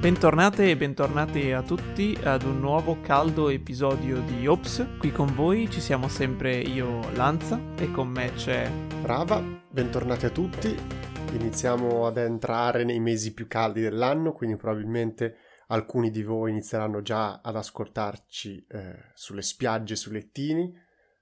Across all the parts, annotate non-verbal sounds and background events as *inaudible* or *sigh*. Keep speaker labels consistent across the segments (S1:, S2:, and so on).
S1: Bentornate e bentornati a tutti ad un nuovo caldo episodio di Ops. Qui con voi ci siamo sempre io, Lanza, e con me c'è
S2: Brava, bentornati a tutti. Iniziamo ad entrare nei mesi più caldi dell'anno, quindi probabilmente alcuni di voi inizieranno già ad ascoltarci eh, sulle spiagge, sui lettini,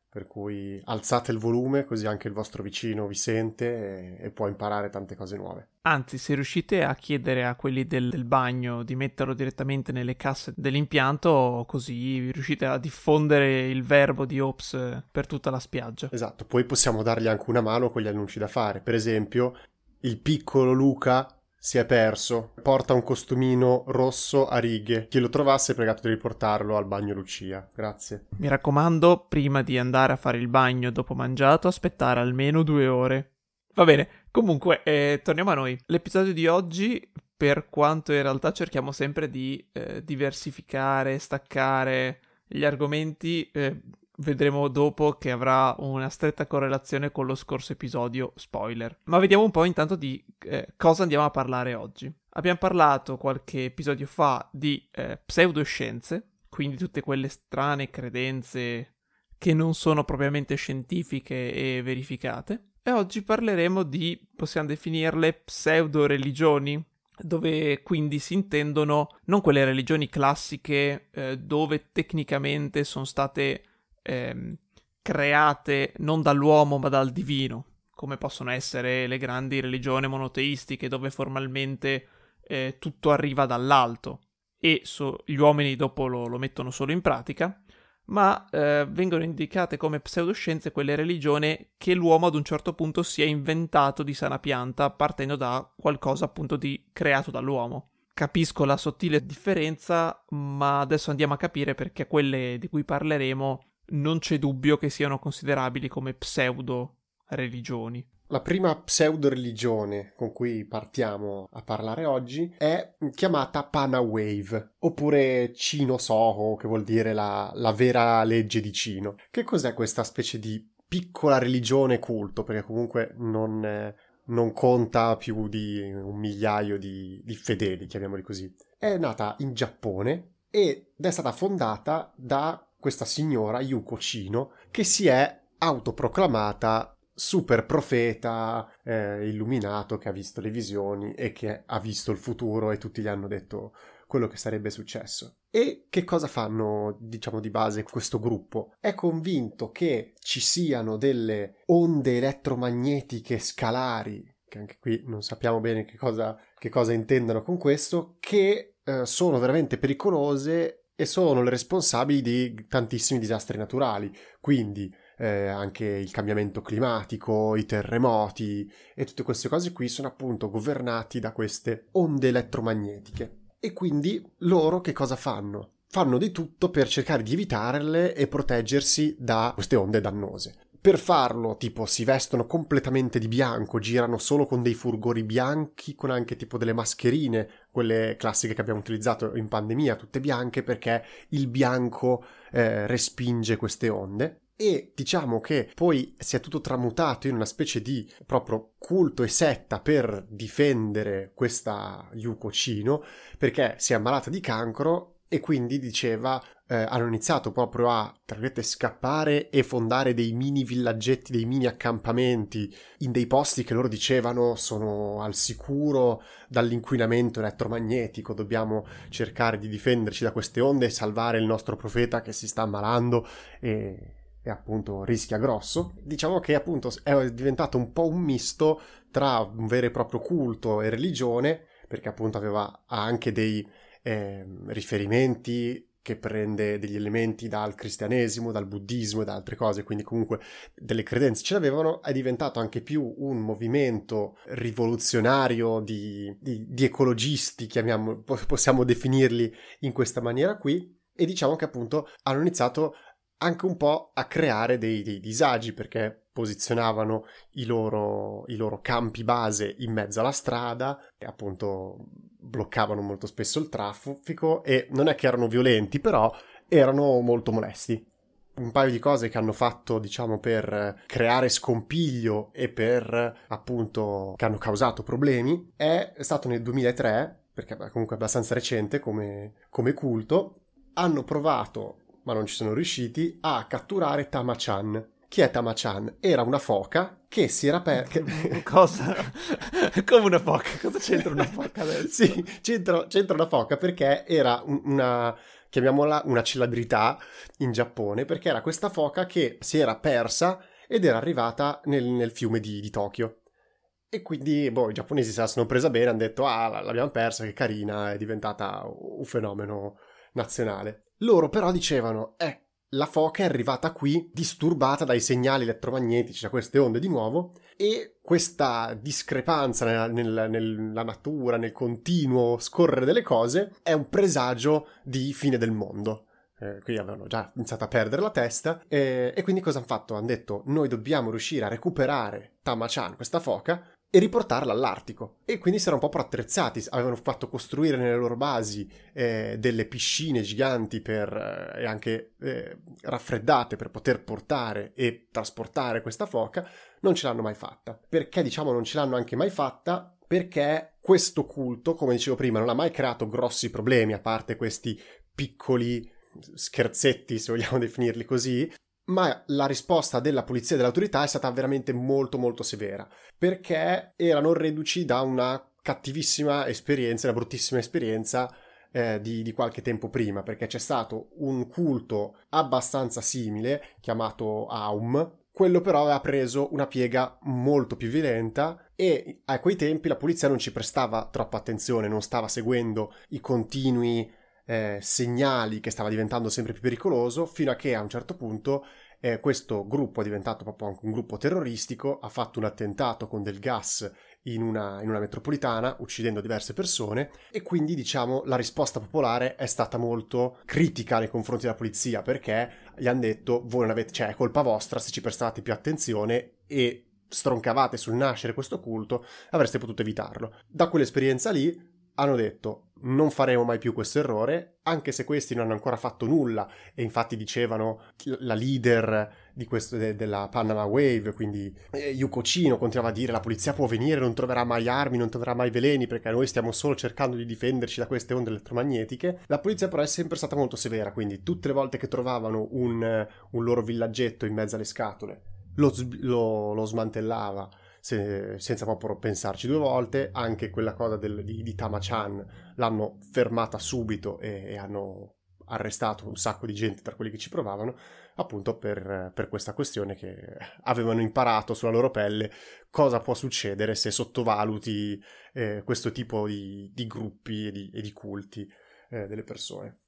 S2: per cui alzate il volume così anche il vostro vicino vi sente e, e può imparare tante cose nuove.
S1: Anzi, se riuscite a chiedere a quelli del, del, bagno di metterlo direttamente nelle casse dell'impianto, così riuscite a diffondere il verbo di Ops per tutta la spiaggia.
S2: Esatto, poi possiamo dargli anche una mano con gli annunci da fare. Per esempio, il piccolo Luca si è perso. Porta un costumino rosso a righe. Chi lo trovasse è pregato di riportarlo al bagno Lucia. Grazie.
S1: Mi raccomando, prima di andare a fare il bagno dopo mangiato, aspettare almeno due ore. Va bene, comunque, eh, torniamo a noi. L'episodio di oggi, per quanto in realtà cerchiamo sempre di eh, diversificare, staccare gli argomenti, eh, vedremo dopo che avrà una stretta correlazione con lo scorso episodio, spoiler. Ma vediamo un po' intanto di eh, cosa andiamo a parlare oggi. Abbiamo parlato qualche episodio fa di eh, pseudoscienze, quindi tutte quelle strane credenze che non sono propriamente scientifiche e verificate. E oggi parleremo di, possiamo definirle, pseudo-religioni, dove quindi si intendono non quelle religioni classiche eh, dove tecnicamente sono state ehm, create non dall'uomo ma dal divino, come possono essere le grandi religioni monoteistiche dove formalmente eh, tutto arriva dall'alto. E so, gli uomini dopo lo, lo, mettono solo in pratica, ma eh, vengono indicate come pseudoscienze quelle religioni che l'uomo ad un certo punto si è inventato di sana pianta partendo da qualcosa appunto di creato dall'uomo. Capisco la sottile differenza, ma adesso andiamo a capire perché quelle di cui parleremo non c'è dubbio che siano considerabili come pseudo religioni.
S2: La prima pseudo religione con cui partiamo a parlare oggi è chiamata Pana Wave, oppure Cino Soho, che vuol dire la, la vera legge di Cino. Che cos'è questa specie di piccola religione culto? Perché comunque non, non conta più di un migliaio di, di fedeli, chiamiamoli così. È nata in Giappone ed è stata fondata da questa signora Yuko Chino che si è autoproclamata super profeta eh, illuminato che ha visto le visioni e che ha visto il futuro e tutti gli hanno detto quello che sarebbe successo. E che cosa fanno, diciamo, di base questo gruppo? È convinto che ci siano delle onde elettromagnetiche scalari, che anche qui non sappiamo bene che cosa, che cosa intendano con questo, che eh, sono veramente pericolose e sono le responsabili di tantissimi disastri naturali, quindi eh, anche il cambiamento climatico, i terremoti e tutte queste cose qui sono appunto governati da queste onde elettromagnetiche. E quindi loro che cosa fanno? Fanno di tutto per cercare di evitarle e proteggersi da queste onde dannose. Per farlo, tipo, si vestono completamente di bianco, girano solo con dei furgori bianchi, con anche tipo delle mascherine, quelle classiche che abbiamo utilizzato in pandemia, tutte bianche, perché il bianco eh, respinge queste onde. E diciamo che poi si è tutto tramutato in una specie di proprio culto e setta per difendere questa Yuko Chino, perché si è ammalata di cancro e quindi diceva eh, hanno iniziato proprio a tra virgolette scappare e fondare dei mini villaggetti, dei mini accampamenti in dei posti che loro dicevano sono al sicuro dall'inquinamento elettromagnetico, dobbiamo cercare di difenderci da queste onde e salvare il nostro profeta che si sta ammalando e, e appunto rischia grosso. Diciamo che appunto è diventato un po' un misto tra un vero e proprio culto e religione perché appunto aveva anche dei eh, riferimenti che prende degli elementi dal cristianesimo, dal buddismo e da altre cose, quindi comunque delle credenze ce l'avevano, è diventato anche più un movimento rivoluzionario di, di, di ecologisti, chiamiamo, possiamo definirli in questa maniera qui, e diciamo che appunto hanno iniziato anche un po' a creare dei, dei disagi perché posizionavano i loro, i loro campi base in mezzo alla strada e appunto bloccavano molto spesso il traffico e non è che erano violenti, però erano molto molesti. Un paio di cose che hanno fatto, diciamo, per creare scompiglio e per appunto che hanno causato problemi è stato nel 2003 perché è comunque abbastanza recente come, come culto, hanno provato, ma non ci sono riusciti, a catturare Tama-chan. Chi è Tama-chan? Era una foca che si era persa... *laughs*
S1: Cosa? Come una foca? Cosa c'entra una foca adesso? *laughs*
S2: sì, c'entra, c'entra una foca perché era una chiamiamola una celebrità in Giappone, perché era questa foca che si era persa ed era arrivata nel, nel fiume di, di, Tokyo. E quindi, boh, i giapponesi se la sono presa bene, hanno detto, ah, l'abbiamo persa, che carina, è diventata un fenomeno nazionale. Loro però dicevano, eh, la foca è arrivata qui disturbata dai segnali elettromagnetici, da queste onde di nuovo, e questa discrepanza nella, nella, nella, natura, nel continuo scorrere delle cose, è un presagio di fine del mondo. Eh, quindi avevano già iniziato a perdere la testa e, e quindi cosa hanno fatto? Hanno detto noi dobbiamo riuscire a recuperare Tama-chan, questa foca, e riportarla all'Artico. E quindi si erano po' attrezzati, avevano fatto costruire nelle loro basi eh, delle piscine giganti per, eh, e anche eh, raffreddate per poter portare e trasportare questa foca, non ce l'hanno mai fatta. Perché diciamo non ce l'hanno anche mai fatta? Perché questo culto, come dicevo prima, non ha mai creato grossi problemi, a parte questi piccoli scherzetti, se vogliamo definirli così, ma la risposta della polizia e dell'autorità è stata veramente molto molto severa, perché erano reduci da una cattivissima esperienza, una bruttissima esperienza eh, di, di, qualche tempo prima, perché c'è stato un culto abbastanza simile, chiamato Aum, quello però aveva preso una piega molto più violenta e a quei tempi la polizia non ci prestava troppa attenzione, non stava seguendo i continui eh, segnali che stava diventando sempre più pericoloso, fino a che a un certo punto eh, questo gruppo è diventato proprio anche un gruppo terroristico, ha fatto un attentato con del gas in una, in una, metropolitana, uccidendo diverse persone, e quindi diciamo la risposta popolare è stata molto critica nei confronti della polizia, perché gli hanno detto voi non avete, cioè è colpa vostra se ci prestate più attenzione e stroncavate sul nascere questo culto, avreste potuto evitarlo. Da quell'esperienza lì hanno detto non faremo mai più questo errore, anche se questi non hanno ancora fatto nulla e infatti dicevano la leader questo, de, della Panama Wave, quindi eh, Yuko Chino continuava a dire la polizia può venire, non troverà mai armi, non troverà mai veleni perché noi stiamo solo cercando di difenderci da queste onde elettromagnetiche. La polizia però è sempre stata molto severa, quindi tutte le volte che trovavano un, un loro villaggetto in mezzo alle scatole lo, lo, lo smantellava se, senza proprio pensarci due volte. Anche quella cosa del, di, di Tama-chan l'hanno fermata subito e, e, hanno arrestato un sacco di gente tra quelli che ci provavano, appunto per, per, questa questione che avevano imparato sulla loro pelle cosa può succedere se sottovaluti eh, questo tipo di, di gruppi e di, e di culti eh, delle persone.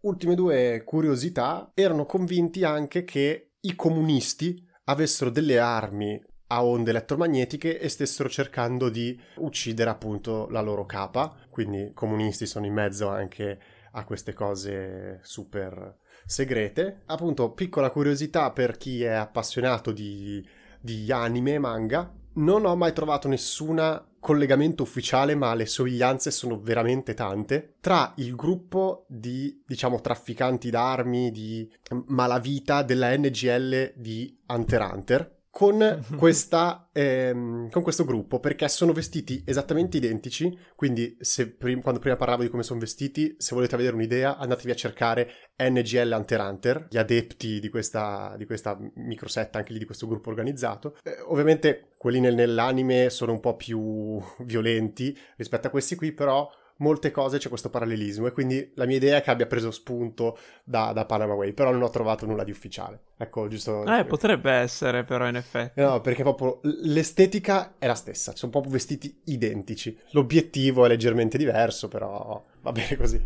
S2: Ultime due curiosità, erano convinti anche che i comunisti avessero delle armi a onde elettromagnetiche e stessero cercando di uccidere appunto la loro capa. Quindi i comunisti sono in mezzo anche a queste cose super segrete. Appunto, piccola curiosità per chi è appassionato di, di anime e manga. Non ho mai trovato nessun collegamento ufficiale, ma le somiglianze sono veramente tante, tra il gruppo di, diciamo, trafficanti d'armi, di malavita della NGL di Hunter Hunter, con, *laughs* questa, ehm, con questo gruppo perché sono vestiti esattamente identici. Quindi, prim- quando prima parlavo di come sono vestiti, se volete avere un'idea, andatevi a cercare NGL Hunter Hunter, gli adepti di questa, di questa microsetta, anche lì di questo gruppo organizzato. Eh, ovviamente quelli nel, nell'anime sono un po' più *laughs* violenti rispetto a questi qui, però molte cose c'è questo parallelismo e quindi la mia idea è che abbia preso spunto da, da Panama Way, però non ho trovato nulla di ufficiale. Ecco, giusto...
S1: Eh, potrebbe essere però in effetti.
S2: No, perché proprio l'estetica è la stessa, sono proprio vestiti identici. L'obiettivo è leggermente diverso, però va bene così.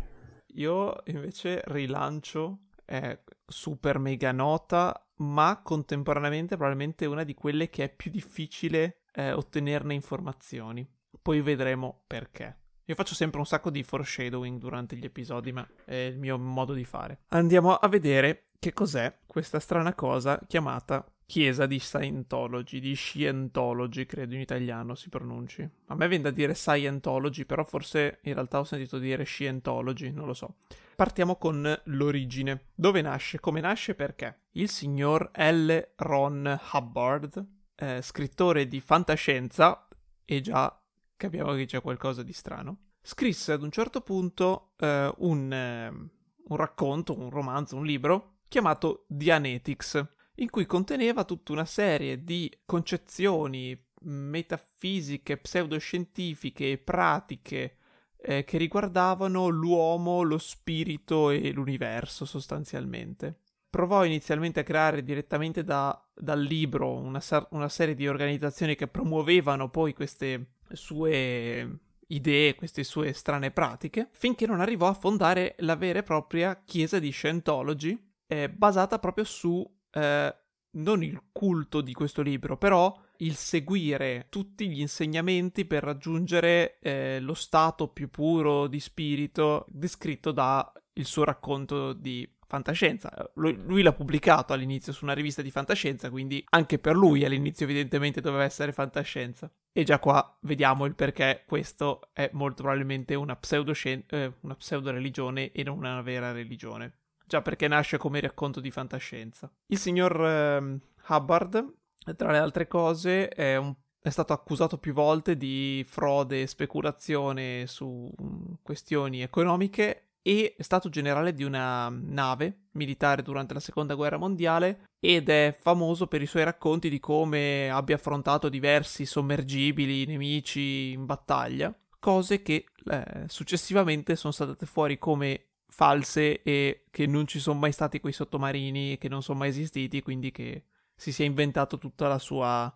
S1: Io invece rilancio è super mega nota, ma contemporaneamente probabilmente una di quelle che è più difficile eh, ottenerne informazioni. Poi vedremo perché. Io faccio sempre un sacco di foreshadowing durante gli episodi, ma è il mio modo di fare. Andiamo a vedere che cos'è questa strana cosa chiamata Chiesa di Scientology, di Scientology, credo in italiano si pronunci. A me viene da dire Scientology, però forse in realtà ho sentito dire Scientology, non lo so. Partiamo con l'origine. Dove nasce? Come nasce? Perché? Il signor L. Ron Hubbard, eh, scrittore di fantascienza e già capiamo che c'è qualcosa di strano. scrisse ad un certo punto eh, un, eh, un racconto, un romanzo, un libro chiamato Dianetics, in cui conteneva tutta una serie di concezioni metafisiche, pseudoscientifiche e pratiche eh, che riguardavano l'uomo, lo spirito e l'universo sostanzialmente. Provò inizialmente a creare direttamente da, dal libro una, una serie di organizzazioni che promuovevano poi queste sue idee, queste sue strane pratiche, finché non arrivò a fondare la vera e propria chiesa di Scientology, eh, basata proprio su eh, non il culto di questo libro, però il seguire tutti gli insegnamenti per raggiungere eh, lo stato più puro di spirito descritto dal suo racconto di fantascienza. Lui, lui, l'ha pubblicato all'inizio su una rivista di fantascienza, quindi anche per lui all'inizio evidentemente doveva essere fantascienza. E già qua vediamo il perché questo è molto probabilmente una pseudo, eh, una pseudo religione e non una vera religione. Già perché nasce come racconto di fantascienza. Il signor eh, Hubbard, tra le altre cose, è, un, è stato accusato più volte di frode e speculazione su mm, questioni economiche e è stato generale di una nave militare durante la seconda guerra mondiale ed è famoso per i suoi racconti di come abbia affrontato diversi sommergibili nemici in battaglia, cose che eh, successivamente sono state fuori come false e che non ci sono mai stati quei sottomarini, che non sono mai esistiti, quindi che si sia inventato tutta la sua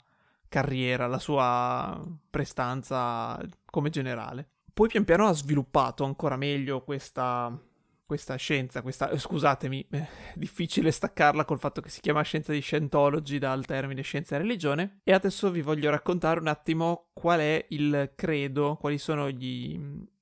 S1: carriera, la sua prestanza come generale. Poi pian piano ha sviluppato ancora meglio questa, questa scienza, questa, eh, scusatemi, è eh, difficile staccarla col fatto che si chiama scienza di Scientology dal termine scienza e religione. E adesso vi voglio raccontare un attimo qual è il credo, quali sono gli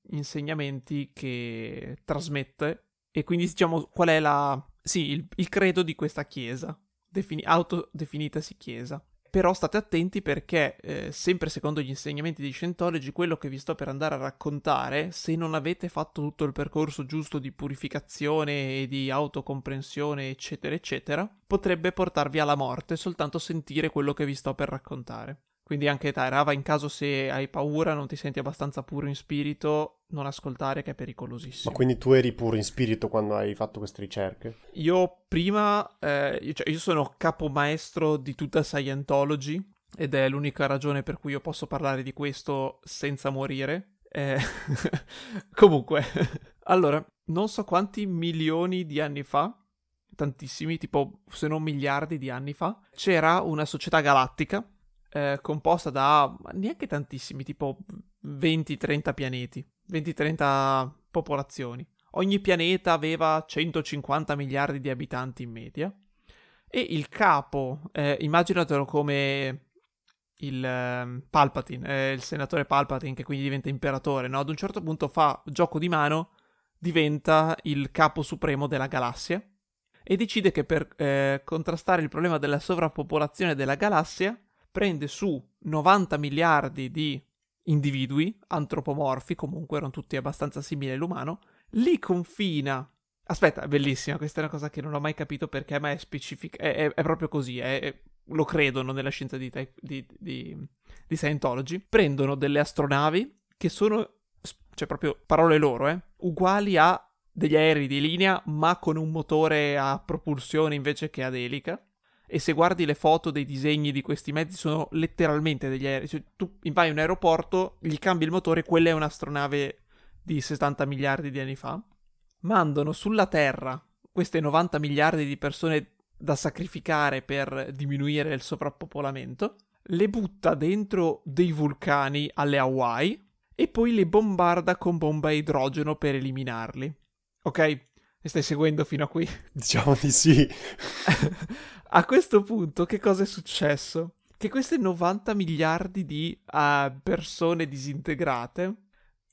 S1: insegnamenti che trasmette e quindi diciamo qual è la, sì, il, il credo di questa chiesa, defini- autodefinitasi chiesa. Però state attenti perché, eh, sempre secondo gli insegnamenti di Scientology, quello che vi sto per andare a raccontare, se non avete fatto tutto il percorso giusto di purificazione e di autocomprensione, eccetera, eccetera, potrebbe portarvi alla morte soltanto sentire quello che vi sto per raccontare. Quindi anche Tairava, in caso se hai paura, non ti senti abbastanza puro in spirito, non ascoltare che è pericolosissimo.
S2: Ma quindi tu eri puro in spirito quando hai fatto queste ricerche?
S1: Io prima, eh, io, cioè, io sono capomaestro di tutta Scientology ed è l'unica ragione per cui io posso parlare di questo senza morire. Eh, *laughs* comunque, *laughs* allora, non so quanti milioni di anni fa, tantissimi, tipo se non miliardi di anni fa, c'era una società galattica eh, composta da neanche tantissimi, tipo 20-30 pianeti, 20-30 popolazioni. Ogni pianeta aveva 150 miliardi di abitanti in media. E il capo, eh, immaginatelo come il eh, Palpatine, eh, il senatore Palpatine che quindi diventa imperatore, no? Ad un certo punto fa gioco di mano, diventa il capo supremo della galassia e decide che per eh, contrastare il problema della sovrappopolazione della galassia prende su 90 miliardi di individui antropomorfi, comunque erano tutti abbastanza simili all'umano, li confina. Aspetta, bellissima, questa è una cosa che non ho mai capito perché, ma è specifica, è, è, è proprio così, è, lo credono nella scienza di, di, di, di Scientology. Prendono delle astronavi che sono, cioè proprio parole loro, eh, uguali a degli aerei di linea, ma con un motore a propulsione invece che ad elica e se guardi le foto dei disegni di questi mezzi sono letteralmente degli aerei. Cioè, tu vai in un aeroporto, gli cambi il motore, quella è un'astronave di 60 miliardi di anni fa. Mandano sulla Terra queste 90 miliardi di persone da sacrificare per diminuire il sovrappopolamento, le butta dentro dei vulcani alle Hawaii e poi le bombarda con bomba a idrogeno per eliminarli. Ok? Mi stai seguendo fino a qui?
S2: Diciamo di sì. *laughs*
S1: A questo punto, che cosa è successo? Che queste 90 miliardi di uh, persone disintegrate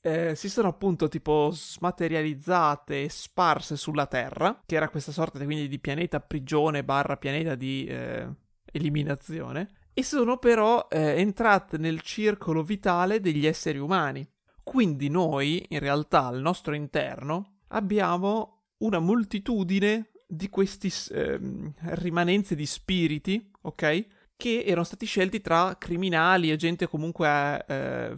S1: eh, si sono appunto tipo smaterializzate e sparse sulla Terra, che era questa sorta quindi di pianeta prigione barra pianeta di eh, eliminazione, e sono però eh, entrate nel circolo vitale degli esseri umani. Quindi noi, in realtà, al nostro interno, abbiamo una moltitudine di questi eh, rimanenze di spiriti, ok? Che erano stati scelti tra criminali e gente comunque eh,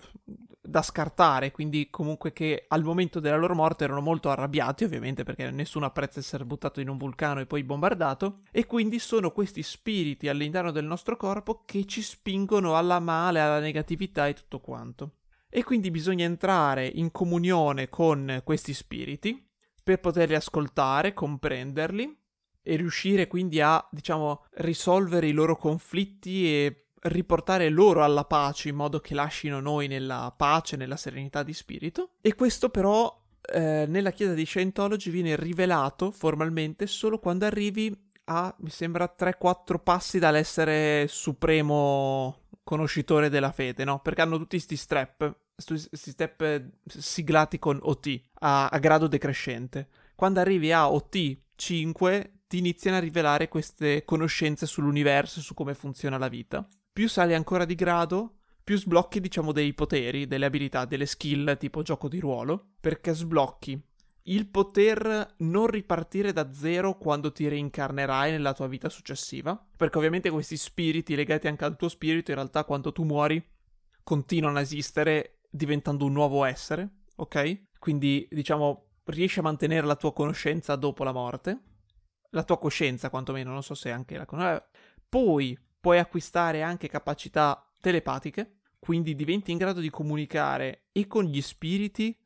S1: da scartare, quindi comunque che al momento della loro morte erano molto arrabbiati, ovviamente perché nessuno apprezza essere buttato in un vulcano e poi bombardato, e quindi sono questi spiriti all'interno del nostro corpo che ci spingono alla male, alla negatività e tutto quanto. E quindi bisogna entrare in comunione con questi spiriti per poterli ascoltare, comprenderli e riuscire quindi a, diciamo, risolvere i loro conflitti e riportare loro alla pace in modo che lasciino noi nella pace, nella serenità di spirito. E questo però eh, nella chiesa di Scientology viene rivelato formalmente solo quando arrivi a, mi sembra, 3-4 passi dall'essere supremo conoscitore della fede, no? Perché hanno tutti questi strap, questi step siglati con OT a, a grado decrescente. Quando arrivi a OT 5 ti iniziano a rivelare queste conoscenze sull'universo su come funziona la vita. Più sali ancora di grado, più sblocchi, diciamo, dei poteri, delle abilità, delle skill tipo gioco di ruolo, perché sblocchi il poter non ripartire da zero quando ti reincarnerai nella tua vita successiva, perché ovviamente questi spiriti legati anche al tuo spirito, in realtà quando tu muori, continuano a esistere diventando un nuovo essere, ok? Quindi, diciamo, riesci a mantenere la tua conoscenza dopo la morte, la tua coscienza quantomeno, non so se anche la conoscenza. Poi puoi acquistare anche capacità telepatiche, quindi diventi in grado di comunicare e con gli spiriti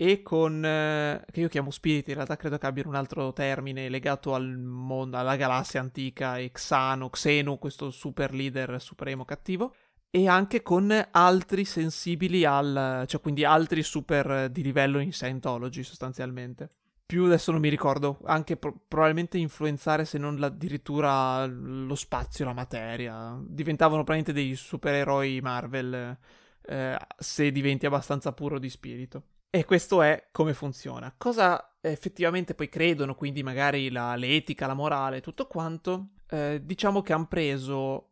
S1: e con eh, che io chiamo spiriti, in realtà credo che abbiano un altro termine legato al mondo, alla galassia antica Xano, Xenu, questo super leader supremo cattivo e anche con altri sensibili al cioè quindi altri super di livello in Scientology sostanzialmente più adesso non mi ricordo, anche pro- probabilmente influenzare se non addirittura lo spazio, la materia. Diventavano praticamente dei supereroi Marvel eh, se diventi abbastanza puro di spirito. E questo è come funziona. Cosa effettivamente poi credono, quindi magari la, l'etica, la morale, tutto quanto. Eh, diciamo che hanno preso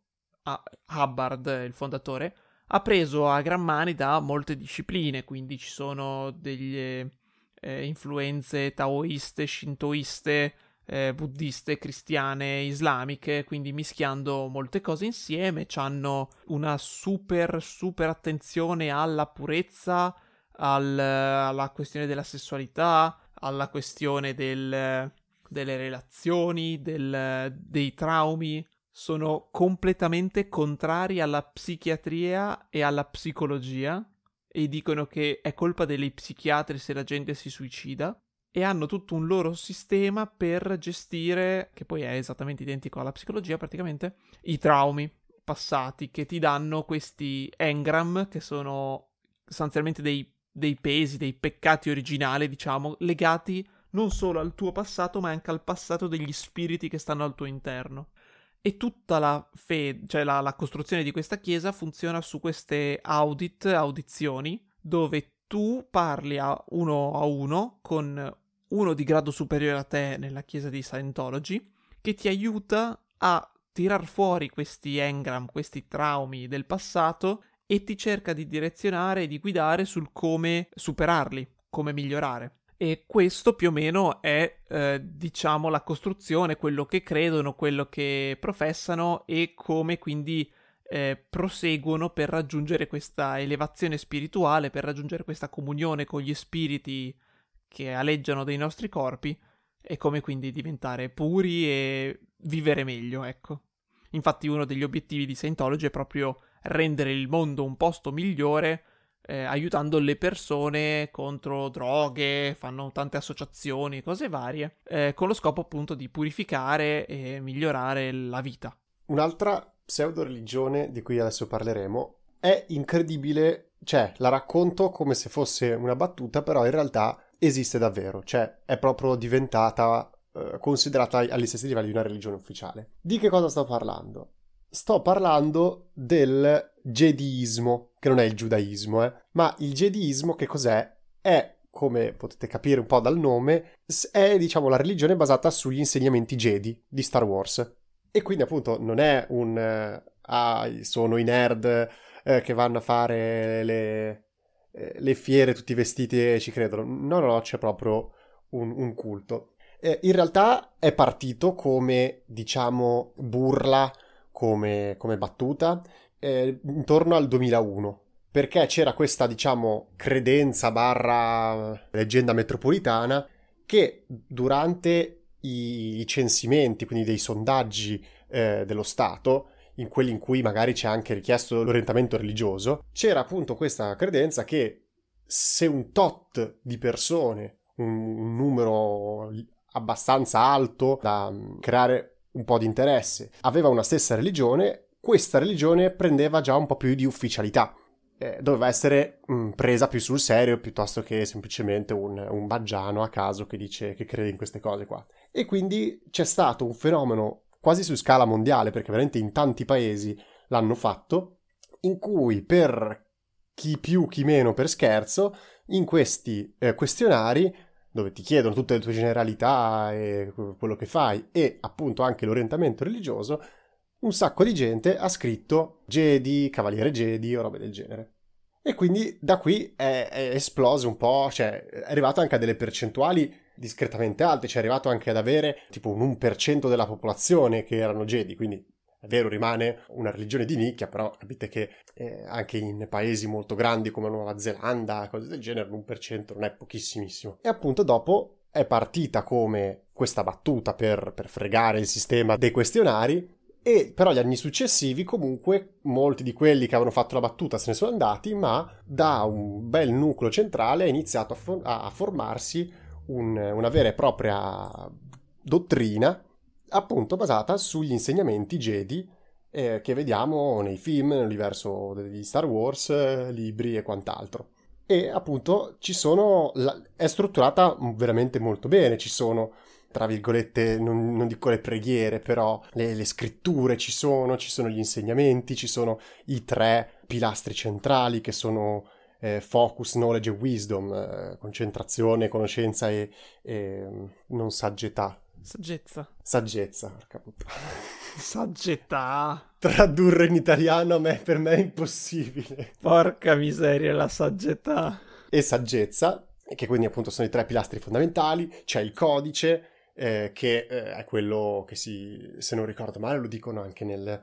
S1: Hubbard, il fondatore, ha preso a gran mani da molte discipline, quindi ci sono degli eh, influenze taoiste, shintoiste, eh, buddiste, cristiane, islamiche, quindi mischiando molte cose insieme, hanno una super, super attenzione alla purezza, al, alla questione della sessualità, alla questione del, delle relazioni, del, dei traumi. Sono completamente contrari alla psichiatria e alla psicologia e dicono che è colpa degli psichiatri se la gente si suicida e hanno tutto un loro sistema per gestire, che poi è esattamente identico alla psicologia praticamente, i traumi passati che ti danno questi engram che sono sostanzialmente dei, dei pesi, dei peccati originali, diciamo, legati non solo al tuo passato ma anche al passato degli spiriti che stanno al tuo interno. E tutta la fede, cioè la, la costruzione di questa chiesa funziona su queste audit, audizioni, dove tu parli a uno a uno con uno di grado superiore a te nella chiesa di Scientology, che ti aiuta a tirar fuori questi engram, questi traumi del passato e ti cerca di direzionare e di guidare sul come superarli, come migliorare. E questo più o meno è, eh, diciamo, la costruzione, quello che credono, quello che professano e come quindi eh, proseguono per raggiungere questa elevazione spirituale, per raggiungere questa comunione con gli spiriti che aleggiano dei nostri corpi e come quindi diventare puri e vivere meglio, ecco. Infatti uno degli obiettivi di Scientology è proprio rendere il mondo un posto migliore eh, aiutando le persone contro droghe, fanno tante associazioni, cose varie, eh, con lo scopo appunto di purificare e migliorare la vita.
S2: Un'altra pseudo religione di cui adesso parleremo è incredibile, cioè la racconto come se fosse una battuta, però in realtà esiste davvero, cioè è proprio diventata eh, considerata agli stessi livelli di una religione ufficiale. Di che cosa sto parlando? sto parlando del Jediismo, che non è il giudaismo, eh, ma il Jediismo che cos'è? È, come potete capire un po' dal nome, è diciamo la religione basata sugli insegnamenti Jedi di Star Wars. E quindi appunto non è un... Eh, ah, sono i nerd eh, che vanno a fare le, eh, le, fiere tutti vestiti e ci credono. No, no, no, c'è proprio un, un culto. In realtà è partito come, diciamo, burla come, come battuta eh, intorno al 2001 perché c'era questa, diciamo, credenza barra leggenda metropolitana che durante i censimenti, quindi dei sondaggi eh, dello Stato, in quelli in cui magari c'è anche richiesto l'orientamento religioso, c'era appunto questa credenza che se un tot di persone, un, un numero abbastanza alto da mm, creare un po' di interesse, aveva una stessa religione, questa religione prendeva già un po' più di ufficialità. Eh, doveva essere mh, mm, presa più sul serio piuttosto che semplicemente un, un baggiano a caso che dice che crede in queste cose qua. E quindi c'è stato un fenomeno quasi su scala mondiale, perché veramente in tanti paesi l'hanno fatto, in cui per chi più, chi meno per scherzo, in questi eh, questionari, dove ti chiedono tutte le tue generalità e quello che fai, e appunto anche l'orientamento religioso, un sacco di gente ha scritto Jedi, Cavaliere Jedi o robe del genere. E quindi da qui è, è esploso un po', cioè è arrivato anche a delle percentuali discretamente alte, cioè è arrivato anche ad avere tipo un 1% della popolazione che erano Jedi, quindi è vero, rimane una religione di nicchia, però capite che eh, anche in paesi molto grandi come Nuova Zelanda, cose del genere, l'1% non è pochissimissimo. E appunto dopo è partita come questa battuta per, per fregare il sistema dei questionari, e però gli anni successivi comunque molti di quelli che avevano fatto la battuta se ne sono andati, ma da un bel nucleo centrale è iniziato a, for- a formarsi un, una vera e propria dottrina appunto basata sugli insegnamenti Jedi eh, che vediamo nei film, nell'universo di Star Wars, libri e quant'altro. E appunto ci sono, è strutturata veramente molto bene, ci sono tra virgolette, non, non dico le preghiere, però le, le, scritture ci sono, ci sono gli insegnamenti, ci sono i tre pilastri centrali che sono eh, focus, knowledge e wisdom, eh, concentrazione, conoscenza e, e, non saggetà.
S1: Saggezza.
S2: Saggezza, porca puttana. *laughs*
S1: Saggetà.
S2: Tradurre in italiano a me, per me è impossibile.
S1: Porca miseria, la saggetà.
S2: E saggezza, che quindi appunto sono i tre pilastri fondamentali. C'è il codice, eh, che eh, è quello che si, se non ricordo male, lo dicono anche nel,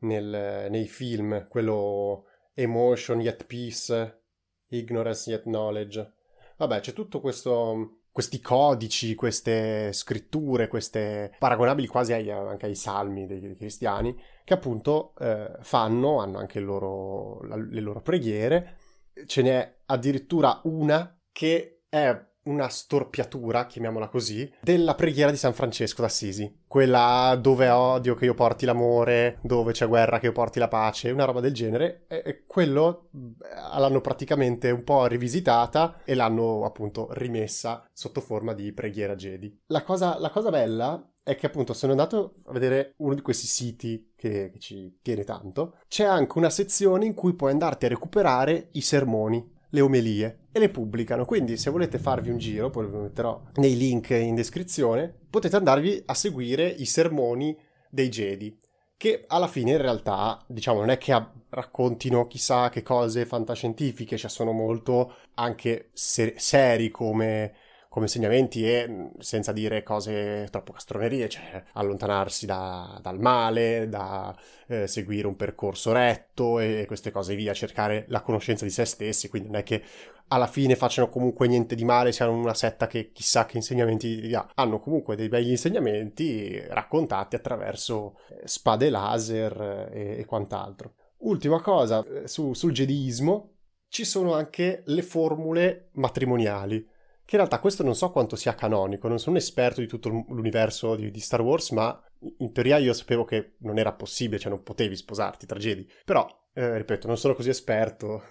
S2: nel, nei film, quello emotion yet peace, ignorance yet knowledge. Vabbè, c'è tutto questo, questi codici, queste scritture, queste paragonabili quasi ai, anche ai salmi dei, dei cristiani, che appunto eh, fanno, hanno anche loro, la, le loro preghiere. Ce n'è addirittura una che è una storpiatura, chiamiamola così, della preghiera di San Francesco d'Assisi. Quella dove odio che io porti l'amore, dove c'è guerra che io porti la pace, una roba del genere. E quello l'hanno praticamente un po' rivisitata e l'hanno appunto rimessa sotto forma di preghiera Jedi. La cosa, la cosa bella è che appunto sono andato a vedere uno di questi siti che, che ci tiene tanto. C'è anche una sezione in cui puoi andarti a recuperare i sermoni le omelie e le pubblicano. Quindi, se volete farvi un giro, poi lo metterò nei link in descrizione, potete andarvi a seguire i sermoni dei Jedi. Che alla fine in realtà, diciamo, non è che raccontino chissà che cose fantascientifiche, cioè sono molto anche ser- seri come come insegnamenti e senza dire cose troppo castronerie, cioè allontanarsi da, dal male, da eh, seguire un percorso retto e queste cose via, cercare la conoscenza di se stessi, quindi non è che alla fine facciano comunque niente di male, siano una setta che chissà che insegnamenti ha. Hanno comunque dei begli insegnamenti raccontati attraverso eh, spade laser eh, e, e quant'altro. Ultima cosa, eh, su, sul jediismo ci sono anche le formule matrimoniali che in realtà questo non so quanto sia canonico, non sono un esperto di tutto l'universo di, di, Star Wars, ma in teoria io sapevo che non era possibile, cioè non potevi sposarti tra Jedi. Però, eh, ripeto, non sono così esperto.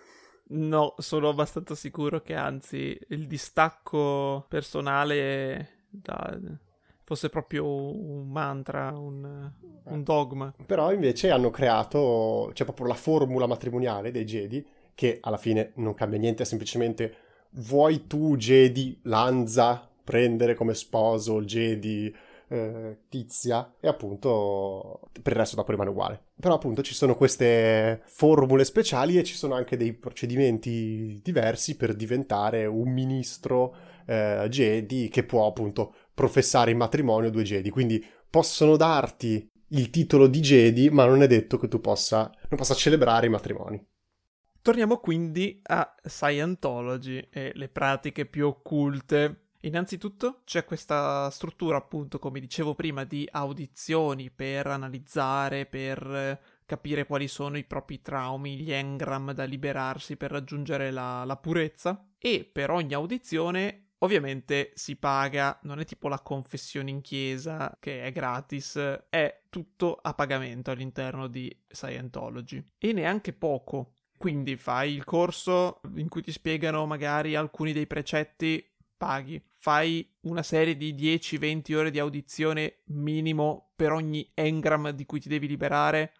S1: No, sono abbastanza sicuro che anzi il distacco personale da, fosse proprio un mantra, un, un, dogma.
S2: Però invece hanno creato, cioè proprio la formula matrimoniale dei Jedi, che alla fine non cambia niente, è semplicemente vuoi tu, Jedi Lanza, prendere come sposo Jedi eh, Tizia e appunto per il resto dopo rimane uguale. Però appunto ci sono queste formule speciali e ci sono anche dei procedimenti diversi per diventare un ministro eh, Jedi che può appunto professare in matrimonio due Jedi. Quindi possono darti il titolo di Jedi, ma non è detto che tu possa, non possa celebrare i matrimoni
S1: Torniamo quindi a Scientology e le pratiche più occulte. Innanzitutto c'è questa struttura, appunto, come dicevo prima, di audizioni per analizzare, per capire quali sono i propri traumi, gli engram da liberarsi per raggiungere la, la purezza e per ogni audizione Ovviamente si paga, non è tipo la confessione in chiesa che è gratis, è tutto a pagamento all'interno di Scientology. E neanche poco. Quindi fai il corso in cui ti spiegano magari alcuni dei precetti, paghi. Fai una serie di 10-20 ore di audizione minimo per ogni engram di cui ti devi liberare,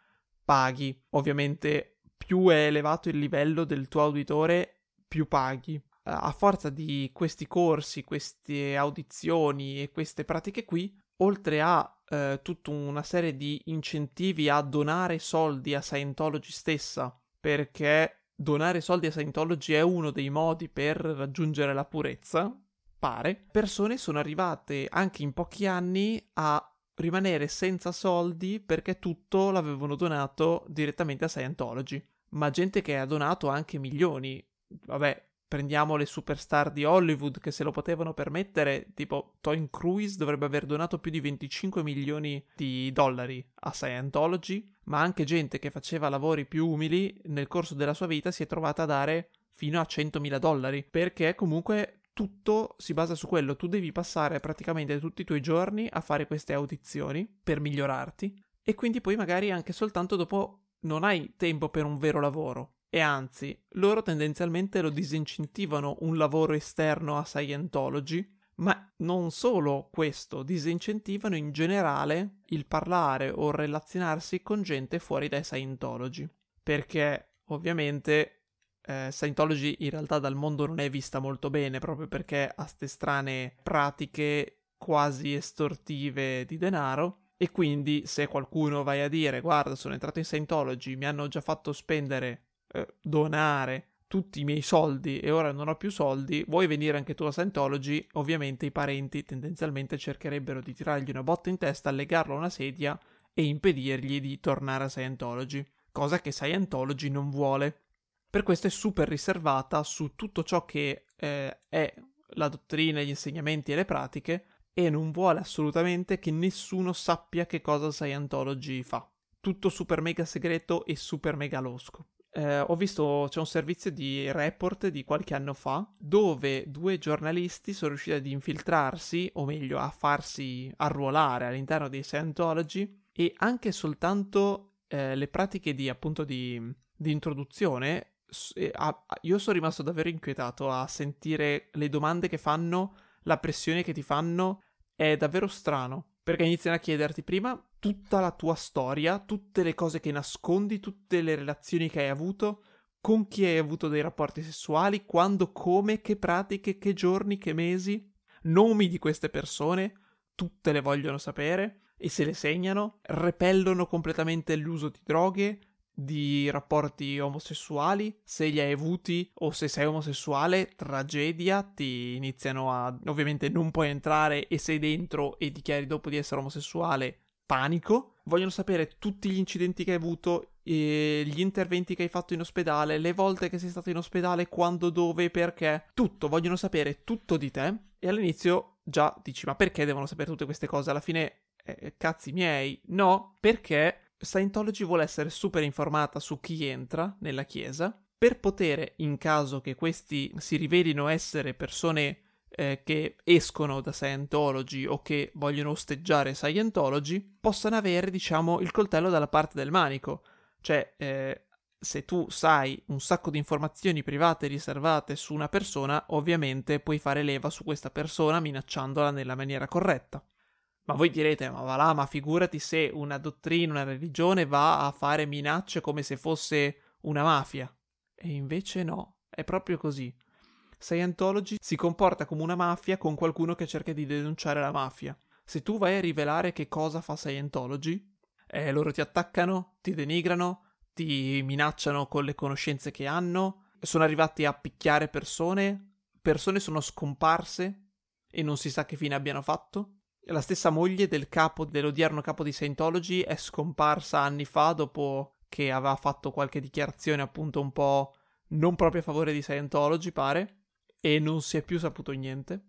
S1: paghi. Ovviamente più è elevato il livello del tuo auditore, più paghi. A forza di questi corsi, queste audizioni e queste pratiche qui, oltre a eh, tutta una serie di incentivi a donare soldi a Scientology stessa, perché donare soldi a Scientology è uno dei modi per raggiungere la purezza, pare, persone sono arrivate anche in pochi anni a rimanere senza soldi perché tutto l'avevano donato direttamente a Scientology. Ma gente che ha donato anche milioni. Vabbè, prendiamo le superstar di Hollywood che se lo potevano permettere, tipo Tom Cruise dovrebbe aver donato più di 25 milioni di dollari a Scientology, ma anche gente che faceva lavori più umili nel corso della sua vita si è trovata a dare fino a 100.000 dollari, perché comunque tutto si basa su quello, tu devi passare praticamente tutti i tuoi giorni a fare queste audizioni per migliorarti e quindi poi magari anche soltanto dopo non hai tempo per un vero lavoro e anzi loro tendenzialmente lo disincentivano un lavoro esterno a Scientology ma non solo questo, disincentivano in generale il parlare o relazionarsi con gente fuori dai Scientology. Perché ovviamente eh, Scientology in realtà dal mondo non è vista molto bene proprio perché ha queste strane pratiche quasi estortive di denaro. E quindi se qualcuno vai a dire guarda sono entrato in Scientology mi hanno già fatto spendere eh, donare tutti i miei soldi e ora non ho più soldi, vuoi venire anche tu a Scientology? Ovviamente i parenti tendenzialmente cercherebbero di tirargli una botta in testa, legarlo a una sedia e impedirgli di tornare a Scientology, cosa che Scientology non vuole. Per questo è super riservata su tutto ciò che eh, è la dottrina, gli insegnamenti e le pratiche e non vuole assolutamente che nessuno sappia che cosa Scientology fa. Tutto super mega segreto e super mega losco. Eh, ho visto c'è un servizio di report di qualche anno fa dove due giornalisti sono riusciti ad infiltrarsi, o meglio a farsi arruolare all'interno di Scientology e anche soltanto eh, le pratiche di appunto di, di introduzione io sono rimasto davvero inquietato a sentire le domande che fanno, la pressione che ti fanno, è davvero strano. Perché iniziano a chiederti prima tutta la tua storia, tutte le cose che nascondi, tutte le relazioni che hai avuto, con chi hai avuto dei rapporti sessuali, quando, come, che pratiche, che giorni, che mesi, nomi di queste persone, tutte le vogliono sapere e se le segnano, repellono completamente l'uso di droghe, di rapporti omosessuali, se li hai avuti o se sei omosessuale, tragedia, ti iniziano a... ovviamente non puoi entrare e sei dentro e dichiari dopo di essere omosessuale, panico. Vogliono sapere tutti gli incidenti che hai avuto, gli interventi che hai fatto in ospedale, le volte che sei stato in ospedale, quando, dove, perché. Tutto, vogliono sapere tutto di te. E all'inizio già dici, ma perché devono sapere tutte queste cose? Alla fine, eh, cazzi miei. No, perché Scientology vuole essere super informata su chi entra nella chiesa per poter, in caso che questi si rivelino essere persone eh, che escono da Scientology o che vogliono osteggiare Scientology, possano avere, diciamo, il coltello dalla parte del manico. Cioè, eh, se tu sai un sacco di informazioni private riservate su una persona, ovviamente puoi fare leva su questa persona minacciandola nella maniera corretta. Ma voi direte, ma va là, ma figurati se una dottrina, una religione va a fare minacce come se fosse una mafia. E invece no, è proprio così. Scientology si comporta come una mafia con qualcuno che cerca di denunciare la mafia. Se tu vai a rivelare che cosa fa Scientology, eh, loro ti attaccano, ti denigrano, ti minacciano con le conoscenze che hanno, sono arrivati a picchiare persone, persone sono scomparse e non si sa che fine abbiano fatto. La stessa moglie del capo, dell'odierno capo di Scientology è scomparsa anni fa dopo che aveva fatto qualche dichiarazione appunto un po' non proprio a favore di Scientology, pare, e non si è più saputo niente.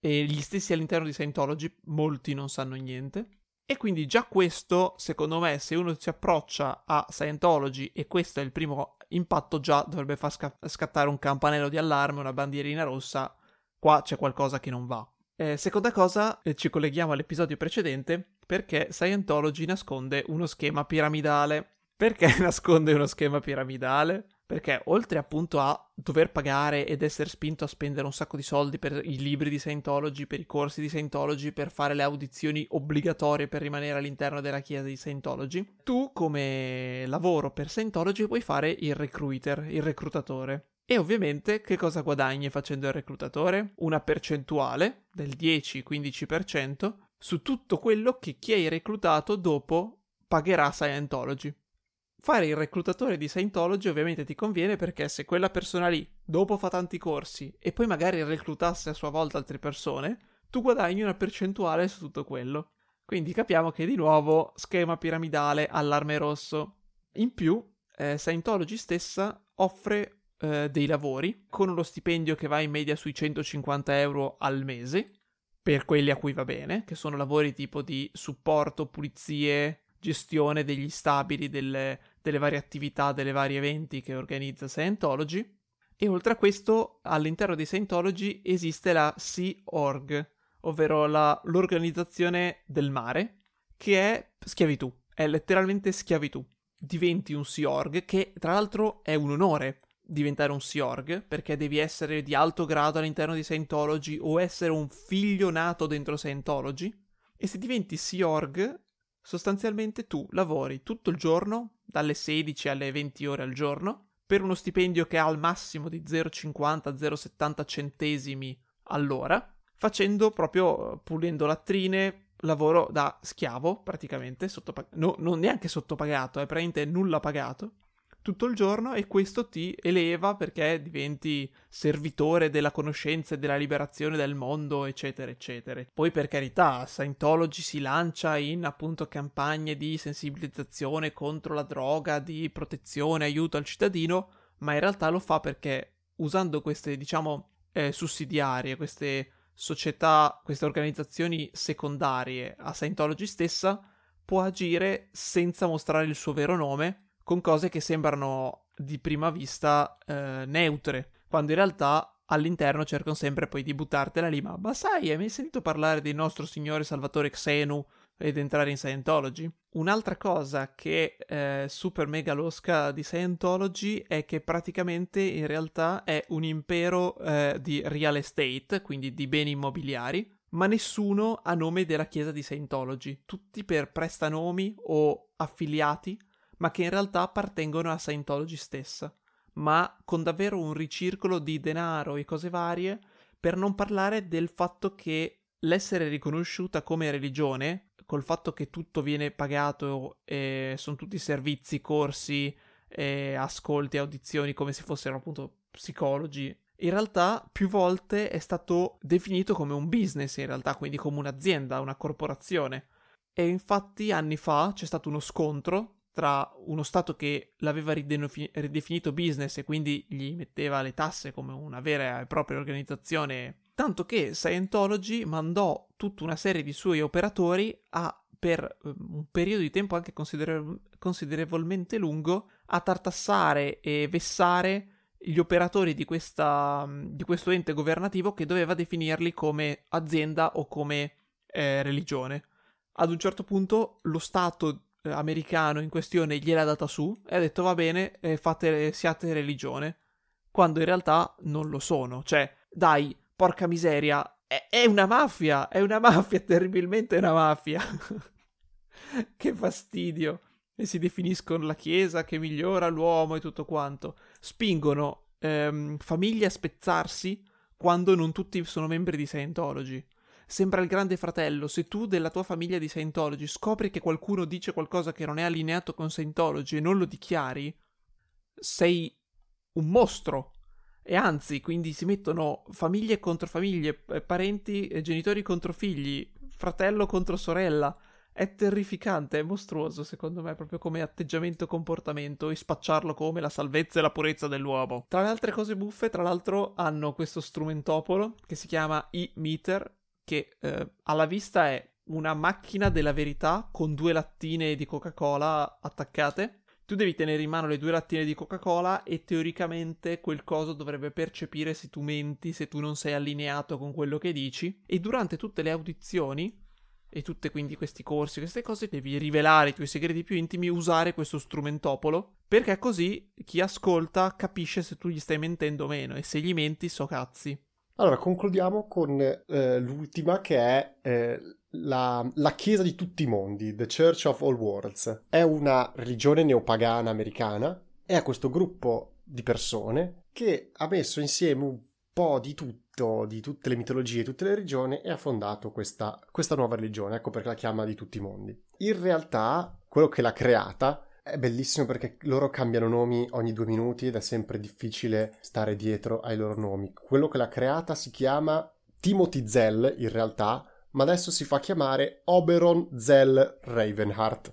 S1: E gli stessi all'interno di Scientology, molti non sanno niente. E quindi già questo, secondo me, se uno si approccia a Scientology e questo è il primo impatto, già dovrebbe far sca- scattare un campanello di allarme, una bandierina rossa. Qua c'è qualcosa che non va. Eh, seconda cosa, eh, ci colleghiamo all'episodio precedente perché Scientology nasconde uno schema piramidale. Perché *laughs* nasconde uno schema piramidale? Perché oltre appunto a dover pagare ed essere spinto a spendere un sacco di soldi per i libri di Scientology, per i corsi di Scientology, per fare le audizioni obbligatorie per rimanere all'interno della chiesa di Scientology, tu come lavoro per Scientology puoi fare il recruiter, il reclutatore. E ovviamente che cosa guadagni facendo il reclutatore? Una percentuale del 10-15% su tutto quello che chi hai reclutato dopo pagherà Scientology. Fare il reclutatore di Scientology ovviamente ti conviene perché se quella persona lì dopo fa tanti corsi e poi magari reclutasse a sua volta altre persone, tu guadagni una percentuale su tutto quello. Quindi capiamo che di nuovo schema piramidale, allarme rosso. In più, eh, Scientology stessa offre eh, dei lavori con uno stipendio che va in media sui 150 euro al mese per quelli a cui va bene, che sono lavori tipo di supporto, pulizie, gestione degli stabili, delle, delle varie attività, delle varie eventi che organizza Scientology. E oltre a questo, all'interno di Scientology esiste la Sea Org, ovvero la, l'organizzazione del mare, che è schiavitù, è letteralmente schiavitù. Diventi un Sea Org, che tra l'altro è un onore diventare un Sea Org, perché devi essere di alto grado all'interno di Scientology o essere un figlio nato dentro Scientology. E se diventi Sea Org, sostanzialmente tu lavori tutto il giorno, dalle 16 alle 20 ore al giorno, per uno stipendio che ha al massimo di 0,50-0,70 centesimi all'ora, facendo proprio pulendo latrine, lavoro da schiavo praticamente, sottopag- no, non neanche sottopagato, è praticamente nulla pagato tutto il giorno e questo ti eleva perché diventi servitore della conoscenza e della liberazione del mondo, eccetera, eccetera. Poi per carità, Scientology si lancia in appunto campagne di sensibilizzazione contro la droga, di protezione, aiuto al cittadino, ma in realtà lo fa perché usando queste, diciamo, eh, sussidiarie, queste società, queste organizzazioni secondarie a Scientology stessa, può agire senza mostrare il suo vero nome con cose che sembrano di prima vista eh, neutre, quando in realtà all'interno cercano sempre poi di buttartela lì, ma, ma sai, hai mai sentito parlare del nostro signore Salvatore Xenu ed entrare in Scientology? Un'altra cosa che è super mega losca di Scientology è che praticamente in realtà è un impero eh, di real estate, quindi di beni immobiliari, ma nessuno a nome della chiesa di Scientology, tutti per prestanomi o affiliati ma che in realtà appartengono a Scientology stessa, ma con davvero un ricircolo di denaro e cose varie, per non parlare del fatto che l'essere riconosciuta come religione, col fatto che tutto viene pagato e sono tutti servizi, corsi, ascolti, audizioni come se fossero appunto psicologi, in realtà più volte è stato definito come un business, in realtà, quindi come un'azienda, una corporazione. E infatti anni fa c'è stato uno scontro tra uno Stato che l'aveva ridefinito business e quindi gli metteva le tasse come una vera e propria organizzazione, tanto che Scientology mandò tutta una serie di suoi operatori a, per ehm, un periodo di tempo anche considerevol- considerevolmente lungo, a tartassare e vessare gli operatori di, questa, di questo ente governativo che doveva definirli come azienda o come eh, religione. Ad un certo punto lo Stato eh, americano in questione gliel'ha data su e ha detto va bene, eh, fate, siate religione, quando in realtà non lo sono. Cioè, dai, porca miseria, è, è una mafia, è una mafia, terribilmente una mafia. *laughs* che fastidio. E si definiscono la Chiesa che migliora l'uomo e tutto quanto. Spingono ehm, famiglie a spezzarsi quando non tutti sono membri di Scientology. Sembra il grande fratello. Se tu della tua famiglia di Scientology scopri che qualcuno dice qualcosa che non è allineato con Scientology e non lo dichiari, sei un mostro. E anzi, quindi si mettono famiglie contro famiglie, parenti e genitori contro figli, fratello contro sorella. è terrificante, è mostruoso secondo me, proprio come atteggiamento e comportamento, e spacciarlo come la salvezza e la purezza dell'uomo. Tra le altre cose buffe, tra l'altro, hanno questo strumentopolo che si chiama e-meter, che eh, alla vista è una macchina della verità con due lattine di Coca-Cola attaccate. Tu devi tenere in mano le due lattine di Coca-Cola e teoricamente quel coso dovrebbe percepire se tu menti, se tu non sei allineato con quello che dici. E durante tutte le audizioni e tutti quindi questi corsi, queste cose, devi rivelare i tuoi segreti più intimi, usare questo strumentopolo, perché così chi ascolta capisce se tu gli stai mentendo o meno, e se gli menti so cazzi.
S2: Allora, concludiamo con eh, l'ultima che è eh, la, la, Chiesa di tutti i mondi, The Church of All Worlds. È una religione neopagana americana e è questo gruppo di persone che ha messo insieme un po' di tutto, di tutte le mitologie, tutte le religioni e ha fondato questa, questa nuova religione, ecco perché la chiama di tutti i mondi. In realtà, quello che l'ha creata è bellissimo perché loro cambiano nomi ogni due minuti ed è sempre difficile stare dietro ai loro nomi. Quello che l'ha creata si chiama Timothy Zell, in realtà, ma adesso si fa chiamare Oberon Zell Ravenheart.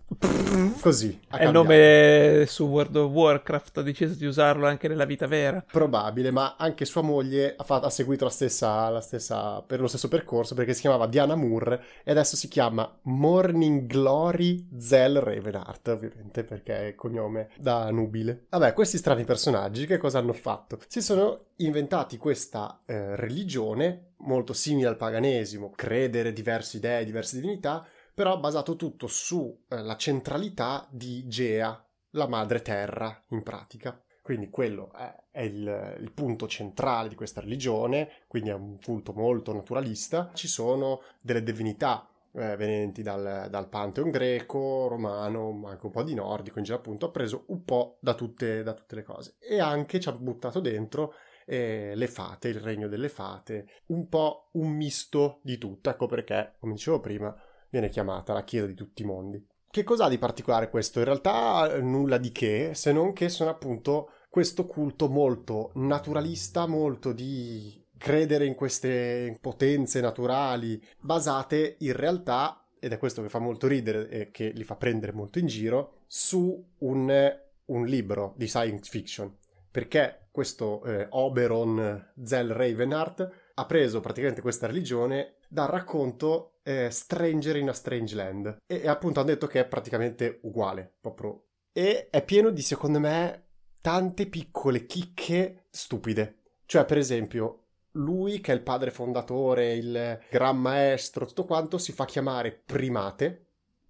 S2: Così.
S1: È il nome su World of Warcraft, ha deciso di usarlo anche nella vita vera.
S2: Probabile, ma anche sua moglie ha, fatto, ha seguito la stessa, la stessa, per lo stesso percorso perché si chiamava Diana Moore e adesso si chiama Morning Glory Zell Ravenheart, ovviamente perché è cognome da nubile. Vabbè, questi strani personaggi che cosa hanno fatto? Si sono inventati questa eh, religione molto simile al paganesimo, credere diverse idee, diverse divinità, però basato tutto sulla eh, centralità di Gea, la madre terra in pratica. Quindi quello è, il, il, punto centrale di questa religione, quindi è un culto molto naturalista. Ci sono delle divinità eh, venenti dal, dal, Pantheon greco, romano, ma anche un po' di nordico, in genere appunto ha preso un po' da tutte, da tutte le cose. E anche ci ha buttato dentro eh, le fate, il regno delle fate, un po' un misto di tutto, ecco perché, come dicevo prima, viene chiamata la chiesa di tutti i mondi. Che cos'ha di particolare questo? In realtà nulla di che, se non che sono appunto questo culto molto naturalista, molto di credere in queste potenze naturali, basate in realtà, ed è questo che fa molto ridere e che li fa prendere molto in giro, su un, un libro di science fiction perché questo eh, Oberon Zell Ravenheart ha preso praticamente questa religione dal racconto eh, Stranger in a Strange Land. E, e, appunto hanno detto che è praticamente uguale proprio. E è pieno di secondo me tante piccole chicche stupide. Cioè per esempio lui che è il padre fondatore il gran maestro tutto quanto si fa chiamare primate.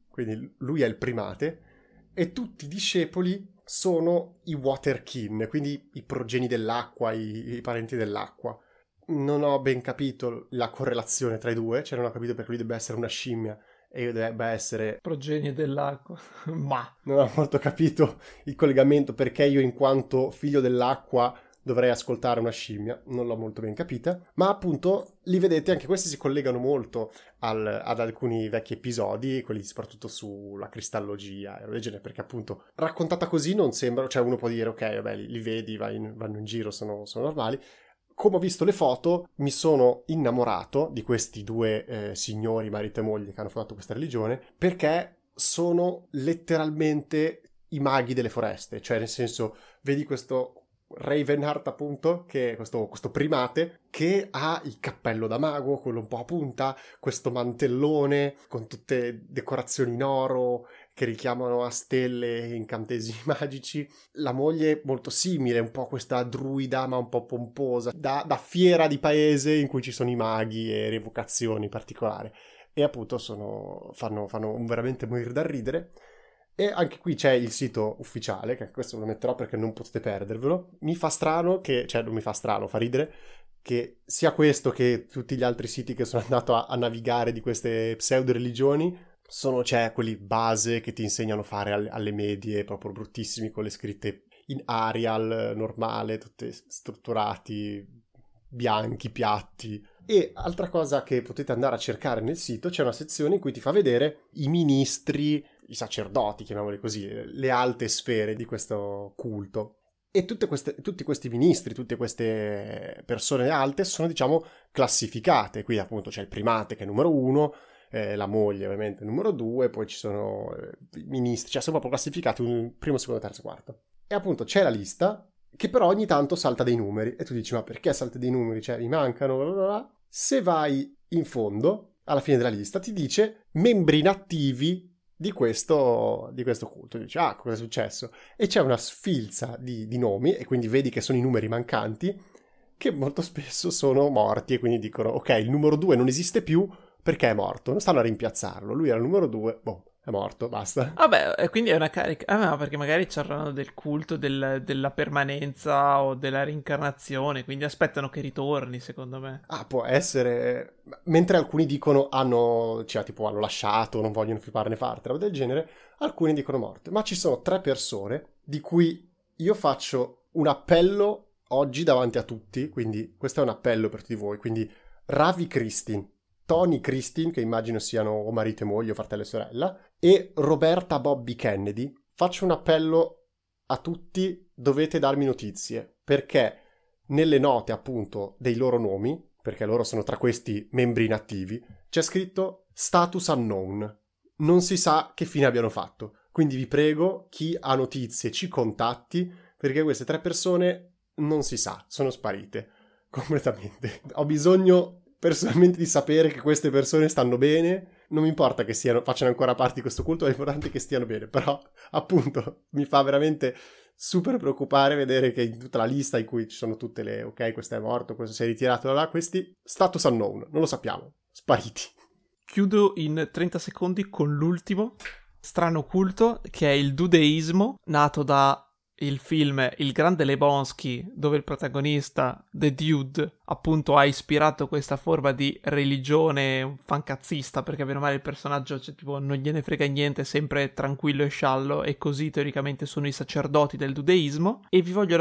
S2: Quindi lui è il primate. E tutti i discepoli sono i waterkin, quindi i progeni dell'acqua, i, i, parenti dell'acqua. Non ho ben capito la correlazione tra i due, cioè non ho capito perché lui debba essere una scimmia e io debba essere...
S1: Progenie dell'acqua, *laughs* ma...
S2: Non ho molto capito il collegamento perché io in quanto figlio dell'acqua dovrei ascoltare una scimmia, non l'ho molto ben capita, ma appunto li vedete, anche questi si collegano molto al, ad alcuni vecchi episodi, quelli soprattutto sulla cristallogia e genere, perché appunto raccontata così non sembra, cioè uno può dire ok, vabbè, li, li vedi, in, vanno in giro, sono, sono normali, come ho visto le foto, mi sono innamorato di questi due eh, signori, marito e moglie, che hanno fondato questa religione, perché sono letteralmente i maghi delle foreste, cioè nel senso, vedi questo Ravenheart, appunto, che è questo, questo, primate, che ha il cappello da mago, quello un po' a punta, questo mantellone con tutte decorazioni in oro che richiamano a stelle e incantesimi *laughs* magici. La moglie molto simile, un po' questa druida ma un po' pomposa, da, da fiera di paese in cui ci sono i maghi e rievocazioni particolari. E appunto sono, fanno, fanno veramente morire da ridere. E anche qui c'è il sito ufficiale, che questo lo metterò perché non potete perdervelo. Mi fa strano che, cioè non mi fa strano, fa ridere, che sia questo che tutti gli altri siti che sono *laughs* andato a, a navigare di queste pseudo religioni sono, cioè, quelli base che ti insegnano a fare alle, alle medie, proprio bruttissimi, con le scritte in Arial, normale, tutti strutturati, bianchi, piatti. E altra cosa che potete andare a cercare nel sito, c'è una sezione in cui ti fa vedere i ministri i sacerdoti, chiamiamoli così, le alte sfere di questo culto. E queste, tutti questi ministri, tutte queste persone alte sono, diciamo, classificate. Qui appunto c'è il primate che è numero uno, eh, la moglie ovviamente numero 2, poi ci sono eh, i ministri, cioè sono proprio classificati un primo, secondo, terzo, quarto. E appunto c'è la lista che però ogni tanto salta dei numeri e tu dici ma perché salta dei numeri? Cioè mi mancano, bla bla bla. Se vai in fondo, alla fine della lista, ti dice membri inattivi di questo, di questo culto. Dici, ah, cosa è successo? E c'è una sfilza di, di nomi, e quindi vedi che sono i numeri mancanti, che molto spesso sono morti, e quindi dicono, ok, il numero 2 non esiste più perché è morto, non stanno a rimpiazzarlo, lui era il numero 2, boh, è morto, basta.
S1: Vabbè, quindi è una carica. Ah, no, perché magari c'erano del culto del, della permanenza o della reincarnazione, quindi aspettano che ritorni, secondo me.
S2: Ah, può essere. Mentre alcuni dicono hanno, cioè, tipo, hanno lasciato, non vogliono più farne parte, roba del genere, alcuni dicono morte. Ma ci sono tre persone di cui io faccio un appello oggi davanti a tutti, quindi questo è un appello per tutti voi, quindi Ravi Kristin Tony Christine, che immagino siano o marito e moglie o fratello e sorella, e Roberta Bobby Kennedy. Faccio un appello a tutti, dovete darmi notizie, perché nelle note appunto dei loro nomi, perché loro sono tra questi membri inattivi, c'è scritto status unknown. Non si sa che fine abbiano fatto. Quindi vi prego, chi ha notizie ci contatti, perché queste tre persone non si sa, sono sparite *laughs* completamente. Ho bisogno personalmente di sapere che queste persone stanno bene. Non mi importa che siano, facciano ancora parte di questo culto, è importante che stiano bene. Però, appunto, mi fa veramente super preoccupare vedere che in tutta la lista in cui ci sono tutte le ok, questo è morto, questo si è ritirato da là, questi status unknown, non lo sappiamo, spariti.
S1: Chiudo in 30 secondi con l'ultimo strano culto che è il dudeismo, nato da il film Il grande Lebowski, dove il protagonista, The Dude, appunto ha ispirato questa forma di religione fancazzista, perché bene o male il personaggio, cioè, tipo, non gliene frega niente, è sempre tranquillo e sciallo, e così teoricamente sono i sacerdoti del dudeismo. E vi voglio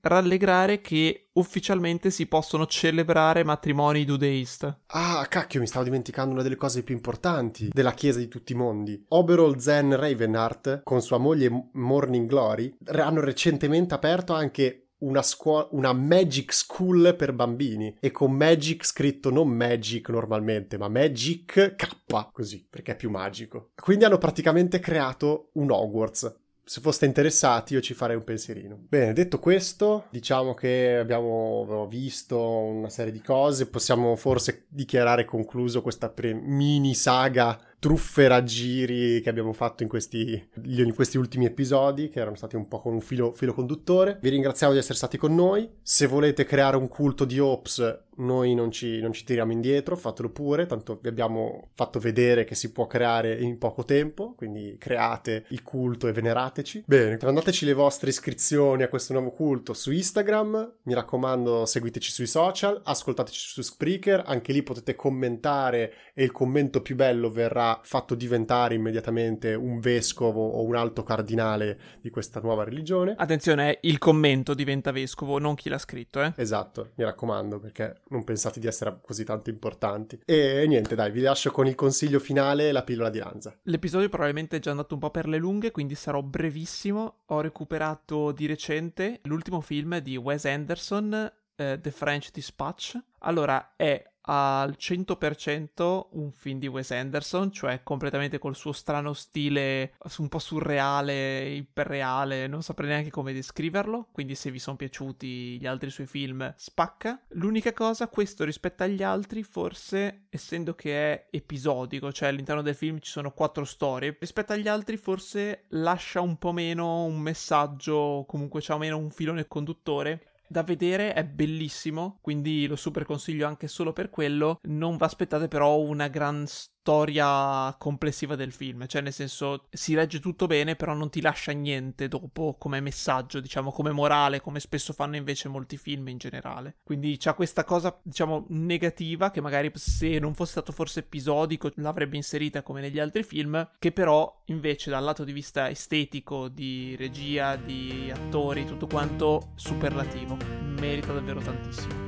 S1: rallegrare che ufficialmente si possono celebrare matrimoni dudeist.
S2: Ah, cacchio, mi stavo dimenticando una delle cose più importanti della Chiesa di tutti i mondi. Oberol Zen Ravenheart, con sua moglie Morning Glory, hanno recentemente aperto anche una, scuola, una Magic School per bambini e con Magic scritto non Magic normalmente, ma Magic K, così, perché è più magico. Quindi hanno praticamente creato un Hogwarts se foste interessati io ci farei un pensierino. Bene, detto questo, diciamo che abbiamo visto una serie di cose, possiamo forse dichiarare concluso questa pre- mini saga truffe raggiri che abbiamo fatto in questi, in questi, ultimi episodi, che erano stati un po' con un filo, filo conduttore. Vi ringraziamo di essere stati con noi. Se volete creare un culto di Ops, noi non ci, non ci tiriamo indietro, fatelo pure, tanto vi abbiamo fatto vedere che si può creare in poco tempo, quindi create il culto e venerateci. Bene, mandateci le vostre iscrizioni a questo nuovo culto su Instagram, mi raccomando seguiteci sui social, ascoltateci su Spreaker, anche lì potete commentare e il commento più bello verrà fatto diventare immediatamente un vescovo o un alto cardinale di questa nuova religione.
S1: Attenzione, il commento diventa vescovo, non chi l'ha scritto, eh?
S2: Esatto, mi raccomando, perché non pensate di essere così tanto importanti. E niente, dai, vi lascio con il consiglio finale e la pillola di Lanza.
S1: L'episodio probabilmente è già andato un po' per le lunghe, quindi sarò brevissimo. Ho recuperato di recente l'ultimo film di Wes Anderson, eh, The French Dispatch. Allora, è al 100% un film di Wes Anderson, cioè completamente col suo strano stile un po' surreale, iperreale, non saprei neanche come descriverlo, quindi se vi sono piaciuti gli altri suoi film spacca. L'unica cosa, questo rispetto agli altri, forse essendo che è episodico, cioè all'interno del film ci sono quattro storie, rispetto agli altri forse lascia un po' meno un messaggio, comunque c'ha meno un filone conduttore da vedere, è bellissimo, quindi lo super consiglio anche solo per quello. Non vi aspettate però una gran storia storia complessiva del film, cioè nel senso si legge tutto bene, però non ti lascia niente dopo come messaggio, diciamo come morale, come spesso fanno invece molti film in generale. Quindi c'ha questa cosa, diciamo, negativa che magari se non fosse stato forse episodico l'avrebbe inserita come negli altri film, che però invece dal lato di vista estetico, di regia, di attori, tutto quanto superlativo. Merita davvero tantissimo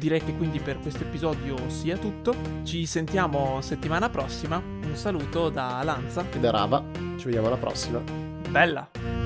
S1: direi che quindi per questo episodio sia tutto. Ci sentiamo settimana prossima. Un saluto da Lanza
S2: e da Rava. Ci vediamo alla prossima.
S1: Bella!